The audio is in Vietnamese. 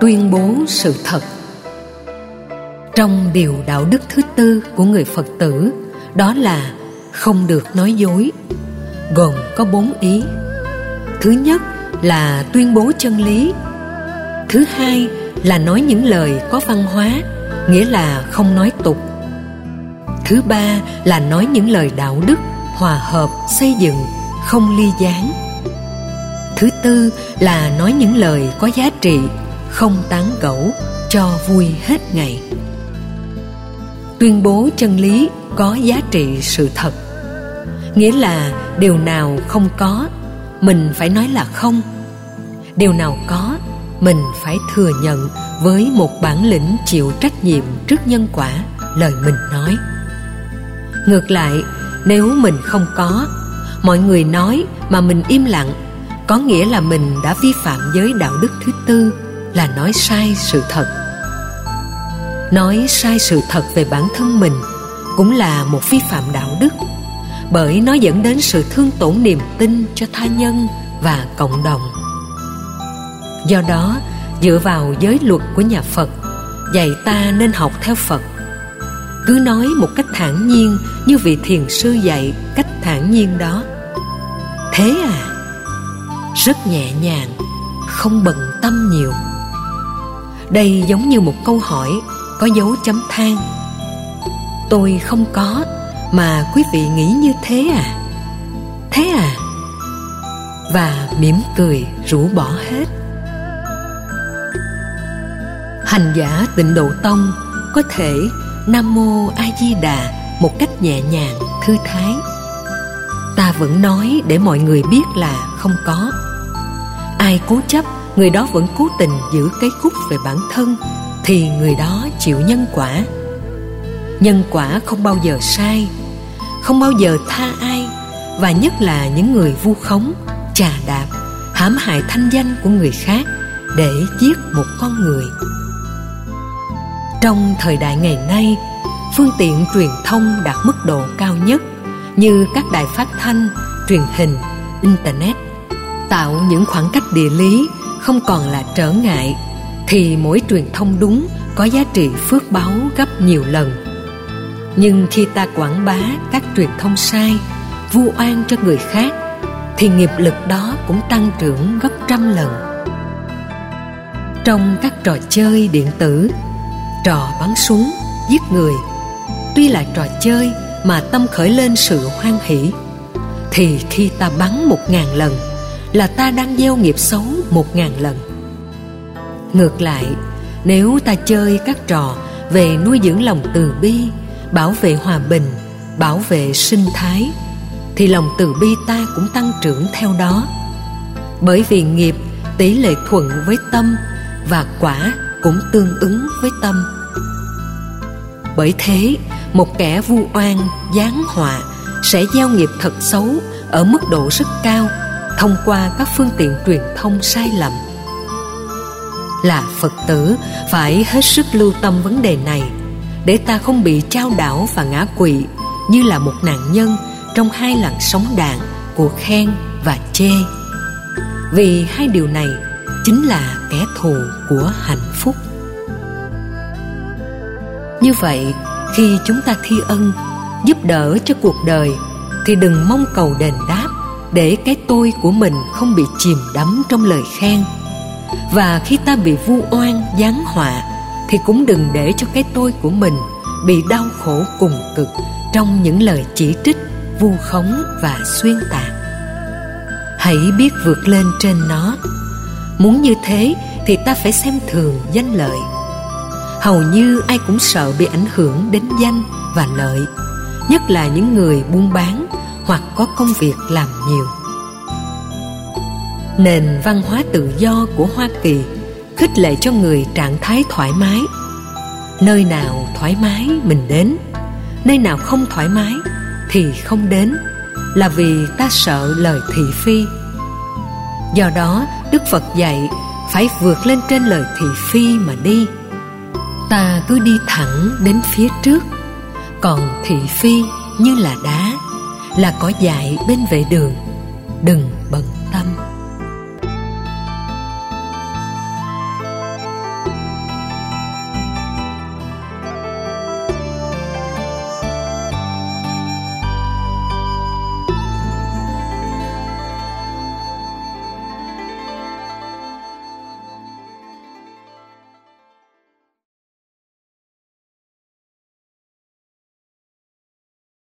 tuyên bố sự thật. Trong điều đạo đức thứ tư của người phật tử, đó là không được nói dối, gồm có bốn ý. Thứ nhất là tuyên bố chân lý. Thứ hai là nói những lời có văn hóa, nghĩa là không nói tục. Thứ ba là nói những lời đạo đức hòa hợp, xây dựng, không ly gián. Thứ tư là nói những lời có giá trị không tán gẫu, cho vui hết ngày. Tuyên bố chân lý có giá trị sự thật. Nghĩa là điều nào không có, mình phải nói là không. Điều nào có, mình phải thừa nhận với một bản lĩnh chịu trách nhiệm trước nhân quả, lời mình nói. Ngược lại, nếu mình không có, mọi người nói mà mình im lặng, có nghĩa là mình đã vi phạm giới đạo đức thứ tư là nói sai sự thật. Nói sai sự thật về bản thân mình cũng là một vi phạm đạo đức, bởi nó dẫn đến sự thương tổn niềm tin cho tha nhân và cộng đồng. Do đó, dựa vào giới luật của nhà phật, dạy ta nên học theo phật. Cứ nói một cách thản nhiên như vị thiền sư dạy cách thản nhiên đó. Thế à? Rất nhẹ nhàng, không bận tâm nhiều đây giống như một câu hỏi có dấu chấm than. Tôi không có, mà quý vị nghĩ như thế à? Thế à? Và mỉm cười rũ bỏ hết. Hành giả tịnh độ tông có thể nam mô a di đà một cách nhẹ nhàng, thư thái. Ta vẫn nói để mọi người biết là không có. Ai cố chấp người đó vẫn cố tình giữ cái khúc về bản thân, thì người đó chịu nhân quả. Nhân quả không bao giờ sai, không bao giờ tha ai, và nhất là những người vu khống, trà đạp, hãm hại thanh danh của người khác để giết một con người. Trong thời đại ngày nay, phương tiện truyền thông đạt mức độ cao nhất như các đài phát thanh, truyền hình, internet, tạo những khoảng cách địa lý không còn là trở ngại, thì mỗi truyền thông đúng có giá trị phước báu gấp nhiều lần. Nhưng khi ta quảng bá các truyền thông sai, vu oan cho người khác, thì nghiệp lực đó cũng tăng trưởng gấp trăm lần. Trong các trò chơi điện tử, trò bắn súng, giết người, tuy là trò chơi mà tâm khởi lên sự hoan hỷ, thì khi ta bắn một ngàn lần là ta đang gieo nghiệp xấu một ngàn lần. Ngược lại, nếu ta chơi các trò về nuôi dưỡng lòng từ bi, bảo vệ hòa bình, bảo vệ sinh thái, thì lòng từ bi ta cũng tăng trưởng theo đó. Bởi vì nghiệp, tỷ lệ thuận với tâm và quả cũng tương ứng với tâm. Bởi thế, một kẻ vu oan giáng họa sẽ gieo nghiệp thật xấu ở mức độ rất cao thông qua các phương tiện truyền thông sai lầm. Là phật tử, phải hết sức lưu tâm vấn đề này, để ta không bị trao đảo và ngã quỵ như là một nạn nhân trong hai làn sóng đạn của khen và chê. Vì hai điều này chính là kẻ thù của hạnh phúc. Như vậy, khi chúng ta thi ân, giúp đỡ cho cuộc đời, thì đừng mong cầu đền đáp để cái tôi của mình không bị chìm đắm trong lời khen. Và khi ta bị vu oan, giáng họa, thì cũng đừng để cho cái tôi của mình bị đau khổ cùng cực trong những lời chỉ trích, vu khống và xuyên tạc. Hãy biết vượt lên trên nó. Muốn như thế thì ta phải xem thường danh lợi. Hầu như ai cũng sợ bị ảnh hưởng đến danh và lợi, nhất là những người buôn bán hoặc có công việc làm nhiều. Nền văn hóa tự do của hoa kỳ khích lệ cho người trạng thái thoải mái. Nơi nào thoải mái mình đến, nơi nào không thoải mái thì không đến, là vì ta sợ lời thị phi. Do đó, đức phật dạy phải vượt lên trên lời thị phi mà đi. Ta cứ đi thẳng đến phía trước, còn thị phi như là đá là cỏ dại bên vệ đường. Đừng